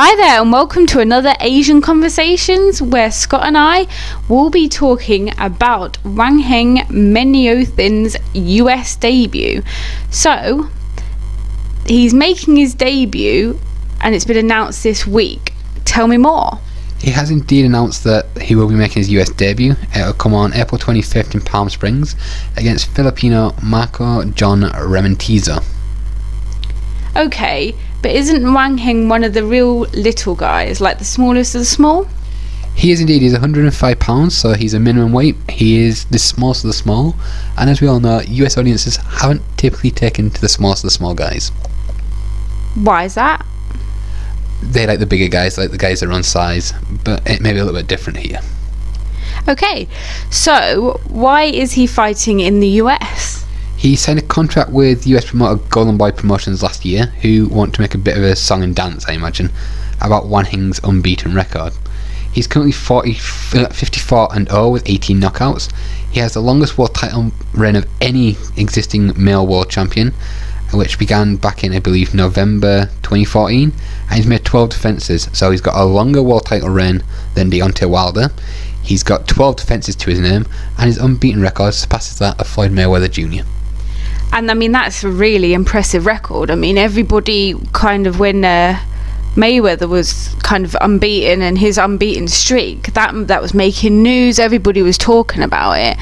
Hi there, and welcome to another Asian Conversations where Scott and I will be talking about Wan Heng Menayothin's US debut. So, he's making his debut and it's been announced this week. Tell me more. He has indeed announced that he will be making his US debut. It'll come on April 25th in Palm Springs against Filipino Marco John Remontiza. Okay, but isn't Wan Heng one of the real little guys, like the smallest of the small? He is indeed. He's 105 pounds, so he's a minimum weight. He is the smallest of the small, and as we all know, US audiences haven't typically taken to the smallest of the small guys. Why is that? They like the bigger guys, like the guys that are on size, but it may be a little bit different here. Okay, so why is he fighting in the US? He signed a contract with US promoter Golden Boy Promotions last year, who want to make a bit of a song and dance, I imagine, about Wan Heng's unbeaten record. He's currently 40, uh, 54 and 0 with 18 knockouts. He has the longest world title reign of any existing male world champion, which began back in, I believe, November 2014. And he's made 12 defences, so he's got a longer world title reign than Deontay Wilder. He's got 12 defences to his name, and his unbeaten record surpasses that of Floyd Mayweather Jr. And I mean, that's a really impressive record. I mean, everybody kind of when uh, Mayweather was kind of unbeaten and his unbeaten streak that that was making news. Everybody was talking about it,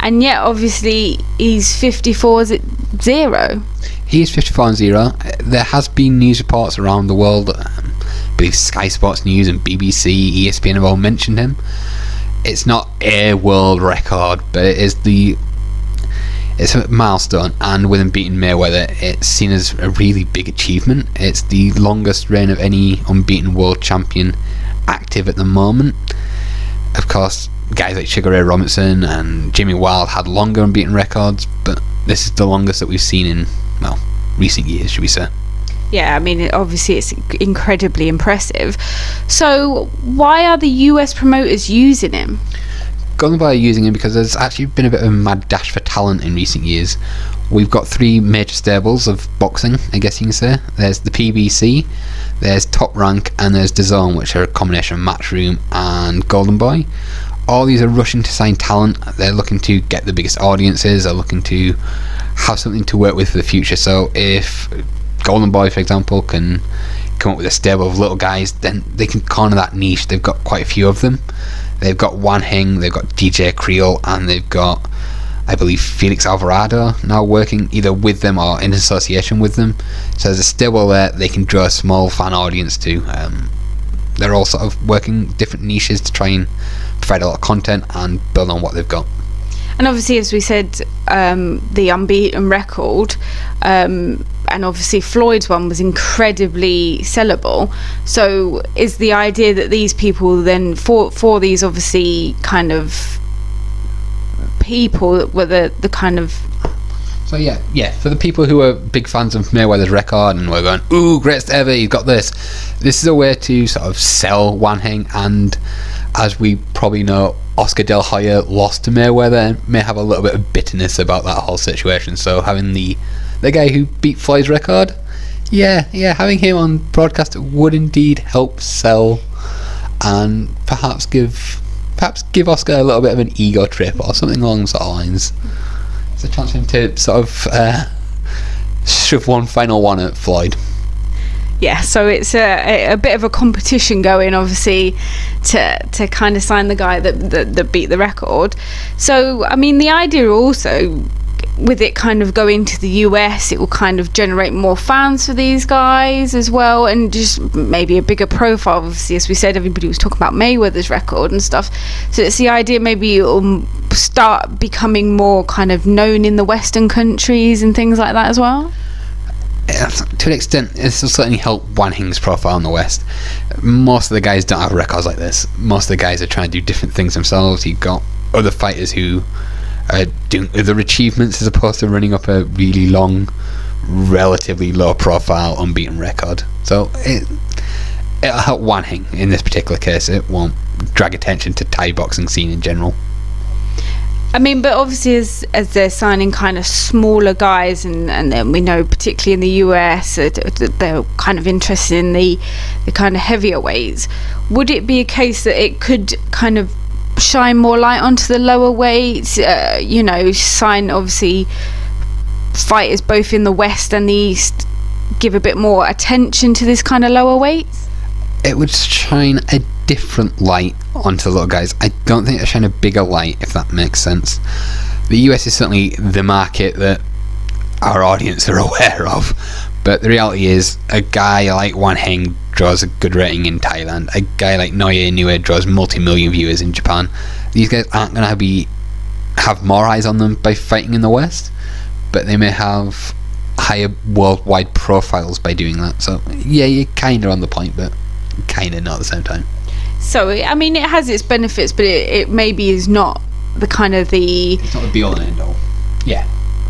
and yet obviously he's 54 zero. He is 54 and 0. There has been news reports around the world. I believe Sky Sports News and BBC, ESPN have all mentioned him. It's not a world record, but it is the it's a milestone, and with him beating Mayweather, it's seen as a really big achievement. It's the longest reign of any unbeaten world champion active at the moment. Of course, guys like Sugar Ray Robinson and Jimmy Wilde had longer unbeaten records, but this is the longest that we've seen in, well, recent years, should we say. Yeah, I mean, obviously it's incredibly impressive. So, why are the US promoters using him? Golden Boy using him because there's actually been a bit of a mad dash for talent in recent years. We've got three major stables of boxing, I guess you can say. There's the PBC, there's Top Rank, and there's DAZN, which are a combination of Matchroom and Golden Boy. All these are rushing to sign talent. They're looking to get the biggest audiences. They're looking to have something to work with for the future. So if Golden Boy, for example, can come up with a stable of little guys, then they can corner that niche. They've got quite a few of them. They've got Wan Heng, they've got DeeJay Kriel, and they've got, I believe, Felix Alvarado now working either with them or in association with them. So there's a stable there they can draw a small fan audience to. Um, they're all sort of working different niches to try and provide a lot of content and build on what they've got. And obviously, as we said, um, the unbeaten record, um, and obviously Floyd's one was incredibly sellable. So, is the idea that these people then, for for these obviously kind of people that were the the kind of so yeah, yeah. For the people who are big fans of Mayweather's record and were going, "Ooh, greatest ever! He's got this." This is a way to sort of sell Wan Heng, and as we probably know, Oscar De La Hoya lost to Mayweather and may have a little bit of bitterness about that whole situation. So having the the guy who beat Floyd's record, yeah, yeah, having him on broadcast would indeed help sell, and perhaps give perhaps give Oscar a little bit of an ego trip or something along those lines. It's a chance for him to sort of uh, shove one final one at Floyd yeah, so it's a, a bit of a competition going, obviously, to to kind of sign the guy that, that, that beat the record. So, I mean, the idea also with it kind of going to the US, it will kind of generate more fans for these guys as well, and just maybe a bigger profile. Obviously, as we said, everybody was talking about Mayweather's record and stuff. So it's the idea maybe it'll start becoming more kind of known in the Western countries and things like that as well to an extent, this will certainly help Wan Heng's profile in the West. Most of the guys don't have records like this. Most of the guys are trying to do different things themselves. You've got other fighters who doing other achievements as opposed to running up a really long, relatively low profile, unbeaten record. So it, it'll help Wan Heng in this particular case. It won't drag attention to Thai boxing scene in general. I mean, but obviously, as as they're signing kind of smaller guys, and and then we know particularly in the US that they're kind of interested in the the kind of heavier weights. Would it be a case that it could kind of shine more light onto the lower weights? Uh, you know, sign obviously fighters both in the West and the East give a bit more attention to this kind of lower weights. It would shine a different light onto the little guys. I don't think it shine a bigger light, if that makes sense. The US is certainly the market that our audience are aware of, but the reality is a guy like Wan Heng draws a good rating in Thailand. A guy like Naoya Inoue draws multi-million viewers in Japan. These guys aren't going to be have more eyes on them by fighting in the West, but they may have higher worldwide profiles by doing that. So yeah, you're kind of on the point, but kind of not at the same time. So I mean, it has its benefits, but it, it maybe is not the kind of the It's not the be all and end all. Yeah.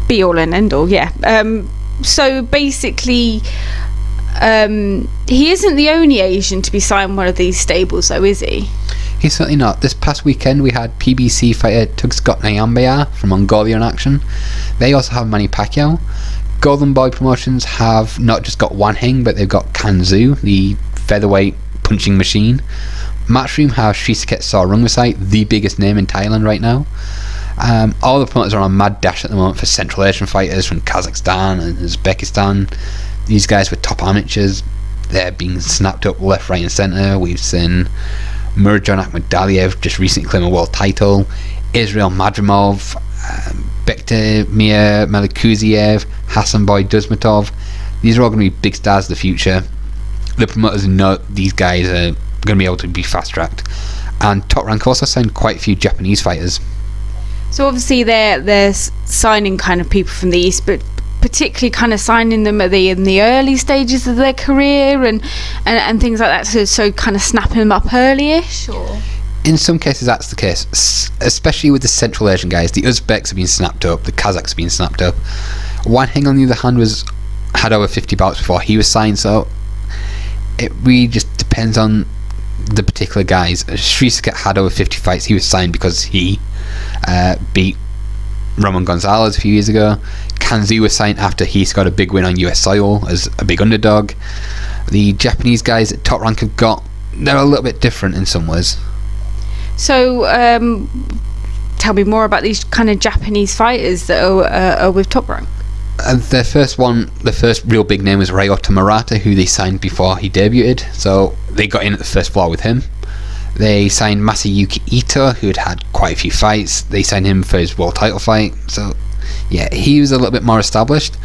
be all and end all. Yeah. Um, so basically, um, he isn't the only Asian to be signed one of these stables, though, is he? He's certainly not. This past weekend we had PBC fighter Tugstsogt Nyambayar from Mongolia in action. They also have Manny Pacquiao. Golden Boy Promotions have not just got Wan Heng, but they've got Can Xu, the featherweight punching machine. Matchroom have Srisaket Sor Rungvisai, the biggest name in Thailand right now. Um, all the promoters are on a mad dash at the moment for Central Asian fighters from Kazakhstan and Uzbekistan. These guys were top amateurs. They're being snapped up left, right, and centre. We've seen Murodjon Akhmadaliev just recently claim a world title. Israel Madrimov, um, Bektemir Melikuziev, Hasanboy Dusmatov. These are all going to be big stars of the future. The promoters know these guys are going to be able to be fast tracked. And Top Rank also signed quite a few Japanese fighters. So obviously they're they're signing kind of people from the east, but particularly kind of signing them at the in the early stages of their career and and, and things like that. So so kind of snapping them up early-ish. Or In some cases, that's the case, s- especially with the Central Asian guys. The Uzbeks have been snapped up, the Kazakhs have been snapped up. Wan Heng, on the other hand, was had over 50 bouts before he was signed, so it really just depends on the particular guys. Srisaket had over 50 fights, he was signed because he uh, beat Roman Gonzalez a few years ago. Can Xu was signed after he got a big win on US soil as a big underdog. The Japanese guys at top rank have got, they're a little bit different in some ways. so um, tell me more about these kind of Japanese fighters that are, uh, are with Top Rank. Uh, their first one, the first real big name was Ryota Murata, who they signed before he debuted. So they got in at the first floor with him. They signed Masayuki Ito, who had had quite a few fights. They signed him for his world title fight. So, yeah, he was a little bit more established.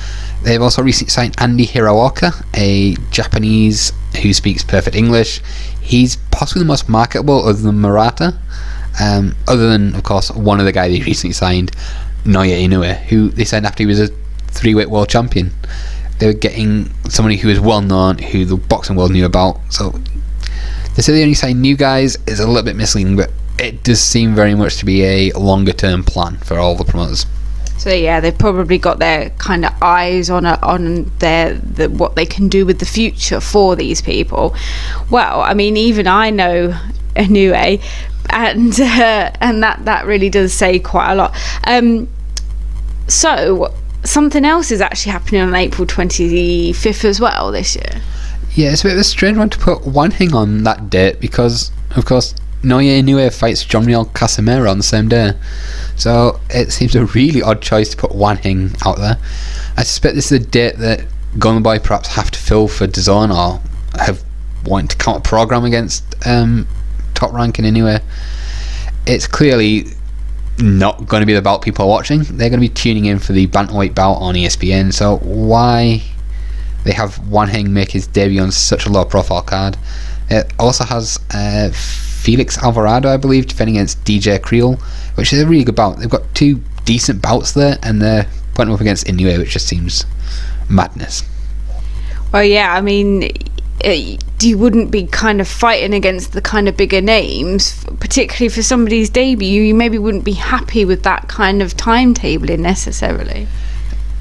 They've also recently signed Andy Hiraoka, a Japanese who speaks perfect English. He's possibly the most marketable other than Murata. Um, other than, of course, one of the guys they recently signed, Naoya Inoue, who they signed after he was a three weight world champion. They were getting somebody who was well known, who the boxing world knew about. So they say they only sign new guys is a little bit misleading, but it does seem very much to be a longer term plan for all the promoters. So yeah, they've probably got their kind of eyes on a, on their the, what they can do with the future for these people. Well, I mean, even I know Inoue, and uh, and that that really does say quite a lot. Um, so something else is actually happening on April twenty fifth as well this year. Yeah, it's a bit of a strange one to put one thing on that date because, of course, Naoya Inoue fights John Riel Casimero on the same day. So it seems a really odd choice to put one thing out there. I suspect this is a date that Golden Boy perhaps have to fill for DAZN or have wanted to counter program against um, top ranking anyway. It's clearly not going to be the bout people are watching. They're going to be tuning in for the bantamweight bout on ESPN. So why they have Wan Heng make his debut on such a low profile card? It also has uh, Felix Alvarado, I believe, defending against DeeJay Kriel, which is a really good bout. They've got two decent bouts there, and they're putting up against Inoue, which just seems madness. Well, yeah, I mean, eh, you wouldn't be kind of fighting against the kind of bigger names, particularly for somebody's debut. You maybe wouldn't be happy with that kind of timetabling necessarily.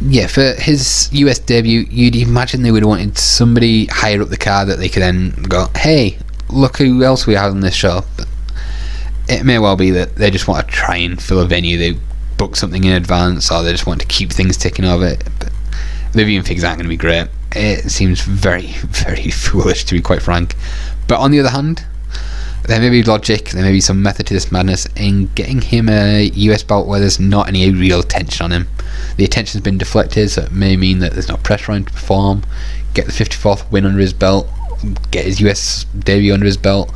Yeah, for his US debut, you'd imagine they would have wanted somebody higher up the card that they could then go, hey, look who else we have on this show. But it may well be that they just want to try and fill a venue. They book something in advance, or they just want to keep things ticking over. But Vivian figs aren't going to be great. It seems very, very foolish to be quite frank. But on the other hand, there may be logic, there may be some method to this madness in getting him a US belt where there's not any real tension on him. The attention's been deflected, so it may mean that there's no pressure on him to perform. Get the 54th win under his belt, get his US debut under his belt,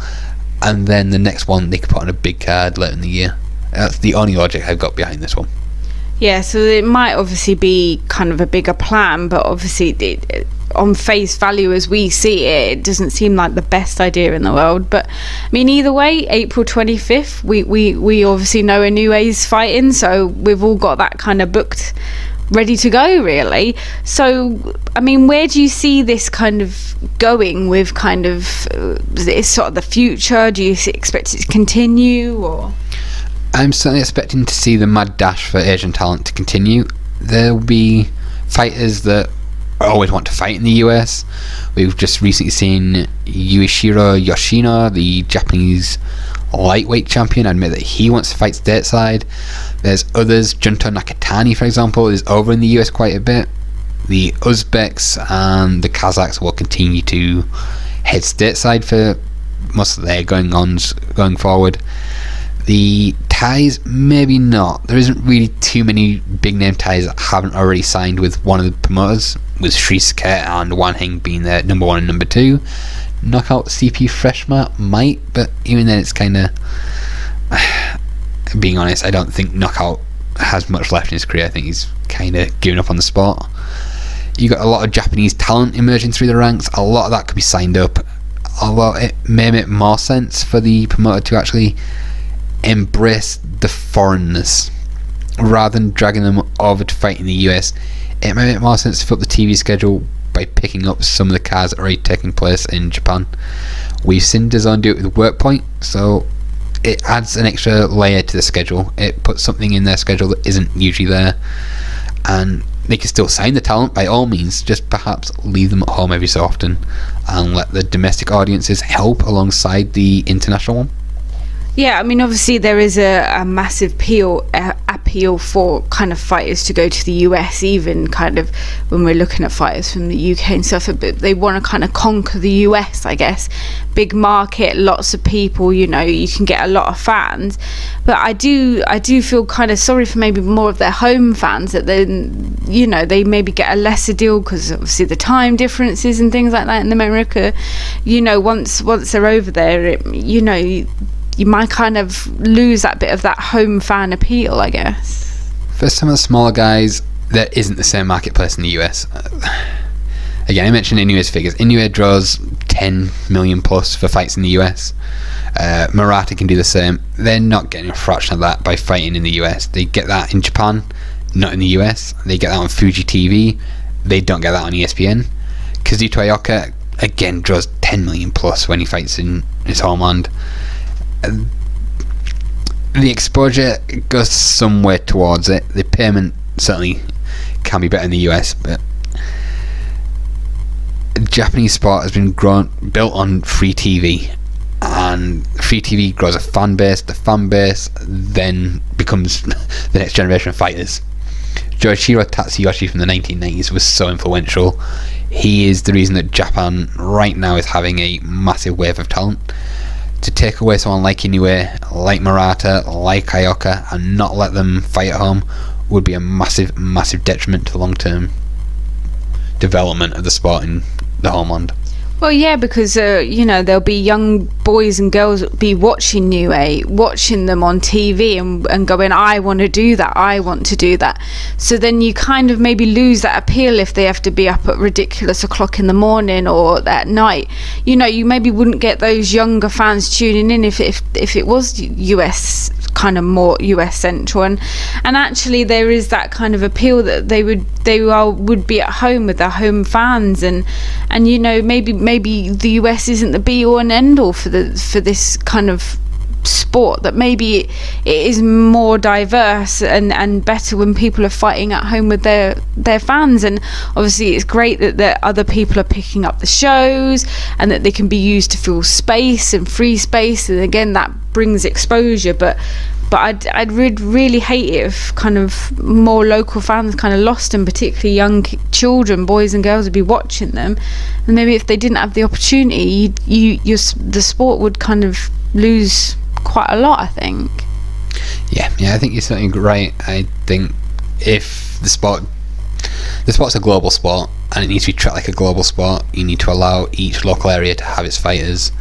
and then the next one they could put on a big card later in the year. That's the only logic I've got behind this one. Yeah, so it might obviously be kind of a bigger plan, but obviously, it, on face value as we see it, it doesn't seem like the best idea in the world. But I mean, either way, April 25th, we, we, we obviously know Inoue's fighting, so we've all got that kind of booked ready to go really. So i mean where do you see this kind of going with kind of uh, sort of the future? Do you expect it to continue or I'm certainly expecting to see the mad dash for Asian talent to continue. There'll be fighters that always want to fight in the US. We've just recently seen Shuichiro Yoshino, the Japanese lightweight champion, admit that he wants to fight stateside. There's others, Junto Nakatani, for example, is over in the US quite a bit. The Uzbeks and the Kazakhs will continue to head stateside for most of their going ons going forward. The Thais, maybe not. There isn't really too many big name Thais that haven't already signed with one of the promoters, with Srisaket and Wan Heng being their number one and number two. Knockout CP Freshmart might, but even then it's kind of. being honest, I don't think Knockout has much left in his career. I think he's kind of given up on the sport. You got a lot of Japanese talent emerging through the ranks. A lot of that could be signed up. Although it may make more sense for the promoter to actually embrace the foreignness rather than dragging them over to fight in the US. It may make more sense to fill the TV schedule by picking up some of the cars already taking place in Japan. We've seen DAZN do it with Workpoint, so it adds an extra layer to the schedule. It puts something in their schedule that isn't usually there, and they can still sign the talent by all means. Just perhaps leave them at home every so often, and let the domestic audiences help alongside the international one. Yeah, I mean, obviously there is a, a massive appeal uh, appeal for kind of fighters to go to the US, even kind of when we're looking at fighters from the UK and stuff. But they want to kind of conquer the US, I guess. Big market, lots of people. You know, you can get a lot of fans. But I do, I do feel kind of sorry for maybe more of their home fans that then, you know, they maybe get a lesser deal because obviously the time differences and things like that in America. You know, once once they're over there, it, you know you might kind of lose that bit of that home fan appeal, I guess. For some of the smaller guys, there isn't the same marketplace in the US. Again, I mentioned Inoue's figures. Inoue draws 10 million plus for fights in the US. Uh, Murata can do the same. They're not getting a fraction of that by fighting in the US. They get that in Japan, not in the US. They get that on Fuji TV. They don't get that on ESPN. Kazuto Ioka, again, draws 10 million plus when he fights in his homeland the exposure goes somewhere towards it. The payment certainly can be better in the US, but Japanese sport has been grown built on free TV, and free TV grows a fan base. The fan base then becomes the next generation of fighters. Joichiro Tatsuyoshi from the 1990s was so influential. He is the reason that Japan right now is having a massive wave of talent to take away someone like Inoue, like Murata, like Ioka, and not let them fight at home would be a massive, massive detriment to the long term development of the sport in the homeland. Well, yeah, because uh, you know there'll be young boys and girls be watching Inoue, watching them on TV, and, and going, "I want to do that. I want to do that." So then you kind of maybe lose that appeal if they have to be up at ridiculous o'clock in the morning or at night. You know, you maybe wouldn't get those younger fans tuning in if if if it was US kind of more US central and and actually there is that kind of appeal that they would they are would be at home with their home fans and and you know maybe maybe the US isn't the be all and end all for the for this kind of sport that maybe it, is more diverse and, and better when people are fighting at home with their their fans. And obviously it's great that, that other people are picking up the shows and that they can be used to fill space and free space. And again that brings exposure. But but I'd, I'd re- really hate it if kind of more local fans kind of lost and particularly young children boys and girls would be watching them. And maybe if they didn't have the opportunity you, you the sport would kind of lose quite a lot I think. Yeah yeah I think you're certainly right. I think if the sport the sport's a global sport and it needs to be treated like a global sport you need to allow each local area to have its fighters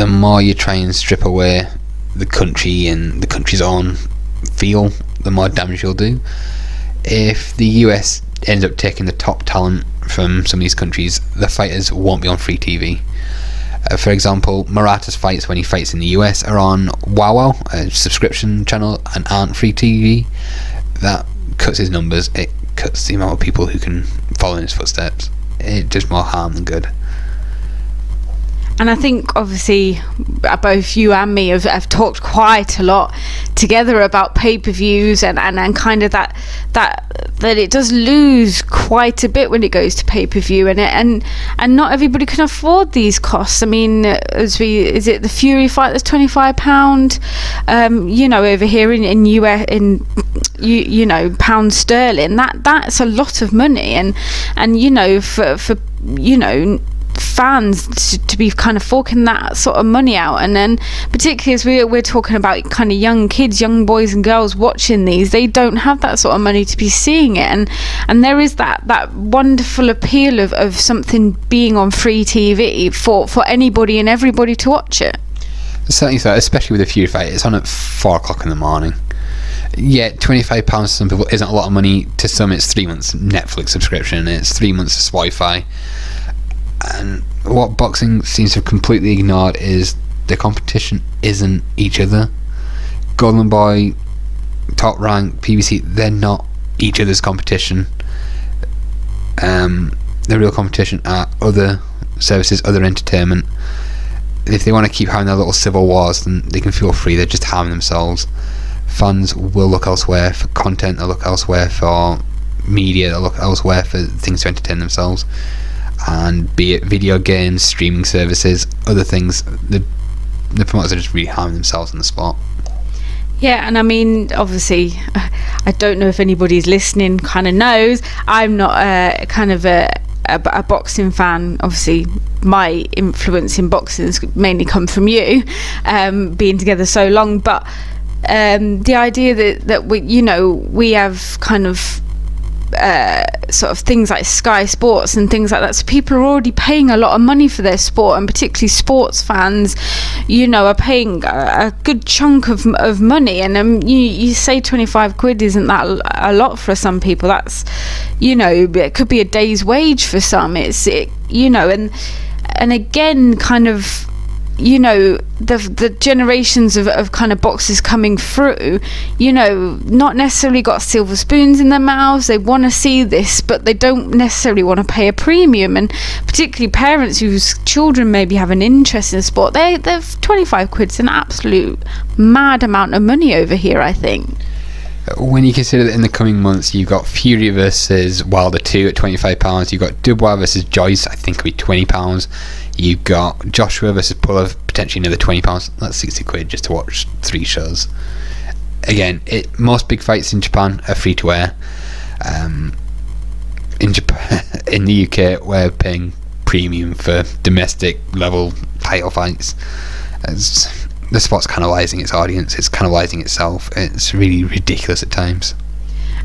the more you try and strip away the country and the country's own feel, the more damage you'll do. If the US ends up taking the top talent from some of these countries, the fighters won't be on free TV. Uh, for example, Murata's fights when he fights in the US are on WOW, a subscription channel, and aren't free TV. That cuts his numbers. It cuts the amount of people who can follow in his footsteps. It does more harm than good and I think obviously uh, both you and me have, have talked quite a lot together about pay-per-views and, and, and kind of that that that it does lose quite a bit when it goes to pay-per-view and it, and and not everybody can afford these costs. I mean, as we is it the Fury fight that's twenty five pound, um, you know, over here in in US in you you know pound sterling that that's a lot of money and and you know for for you know fans to, to, be kind of forking that sort of money out. And then particularly as we're, we're talking about kind of young kids young boys and girls watching these they don't have that sort of money to be seeing it. And and there is that that wonderful appeal of, of something being on free TV for for anybody and everybody to watch it. Certainly so especially with a few fight it's on at four o'clock in the morning. Yeah, twenty five pounds to some people isn't a lot of money. To some, it's three months Netflix subscription. It's three months of Wi-Fi and what boxing seems to have completely ignored is the competition isn't each other. Golden Boy, Top Rank, PBC, they're not each other's competition. Um, the real competition are other services, other entertainment. If they want to keep having their little civil wars, then they can feel free. They're just harming themselves. Fans will look elsewhere for content. They'll look elsewhere for media. They'll look elsewhere for things to entertain themselves and be it video games, streaming services, other things, the the promoters are just really harming themselves in the spot. Yeah, and I mean, obviously, I don't know if anybody's listening kind of knows. I'm not a kind of a, a, a boxing fan. Obviously, my influence in boxing has mainly come from you, um, being together so long. But um, the idea that, that we, you know, we have kind of uh, sort of things like Sky Sports and things like that. So people are already paying a lot of money for their sport, and particularly sports fans, you know, are paying a, a good chunk of, of money. And um, you, you say 25 quid isn't that a lot for some people. That's, you know, it could be a day's wage for some. It's, it, you know, and and again, kind of you know the the generations of, of kind of boxes coming through you know not necessarily got silver spoons in their mouths they want to see this but they don't necessarily want to pay a premium. And particularly parents whose children maybe have an interest in sport they they're 25 quid's an absolute mad amount of money over here i think. When you consider that in the coming months you've got Fury versus Wilder 2 at £25, you've got Dubois versus Joyce, I think it'll be £20, You've got Joshua versus Pulev, potentially another twenty pounds. That's sixty quid just to watch three shows. Again, it most big fights in Japan are free to air. Um, in Japan, in the UK, we're paying premium for domestic level title fights. It's, the sport's cannibalizing its audience. It's cannibalizing itself. It's really ridiculous at times.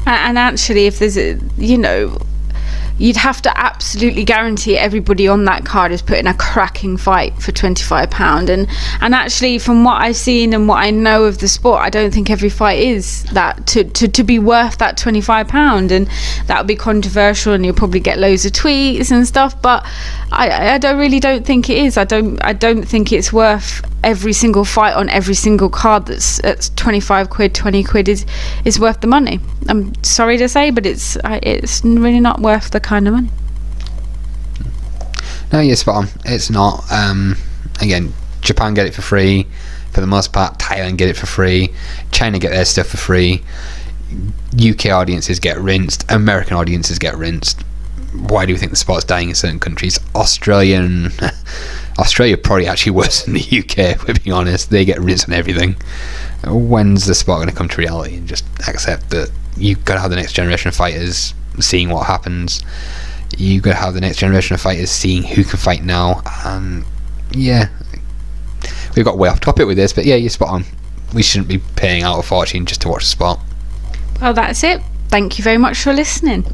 And actually, if there's a, you know, you'd have to absolutely guarantee everybody on that card is putting a cracking fight for 25 pound. And and actually from what I've seen and what I know of the sport I don't think every fight is that to to, to be worth that 25 pound. And that would be controversial and you'll probably get loads of tweets and stuff but I I don't really don't think it is. I don't I don't think it's worth every single fight on every single card that's that's 25 quid 20 quid is is worth the money I'm sorry to say but it's it's really not worth the kind of money no you're spot on it's not um, again Japan get it for free for the most part. Thailand get it for free. China get their stuff for free. UK audiences get rinsed. American audiences get rinsed. Why do we think the sport's dying in certain countries? Australian, Australia probably actually worse than the UK. If we're being honest, they get rinsed on everything. When's the spot going to come to reality and just accept that you've got to have the next generation of fighters seeing what happens? You've got to have the next generation of fighters seeing who can fight now. And yeah, we've got way off topic with this, but yeah, you're spot on. We shouldn't be paying out a fortune just to watch the spot. Well, that's it. Thank you very much for listening.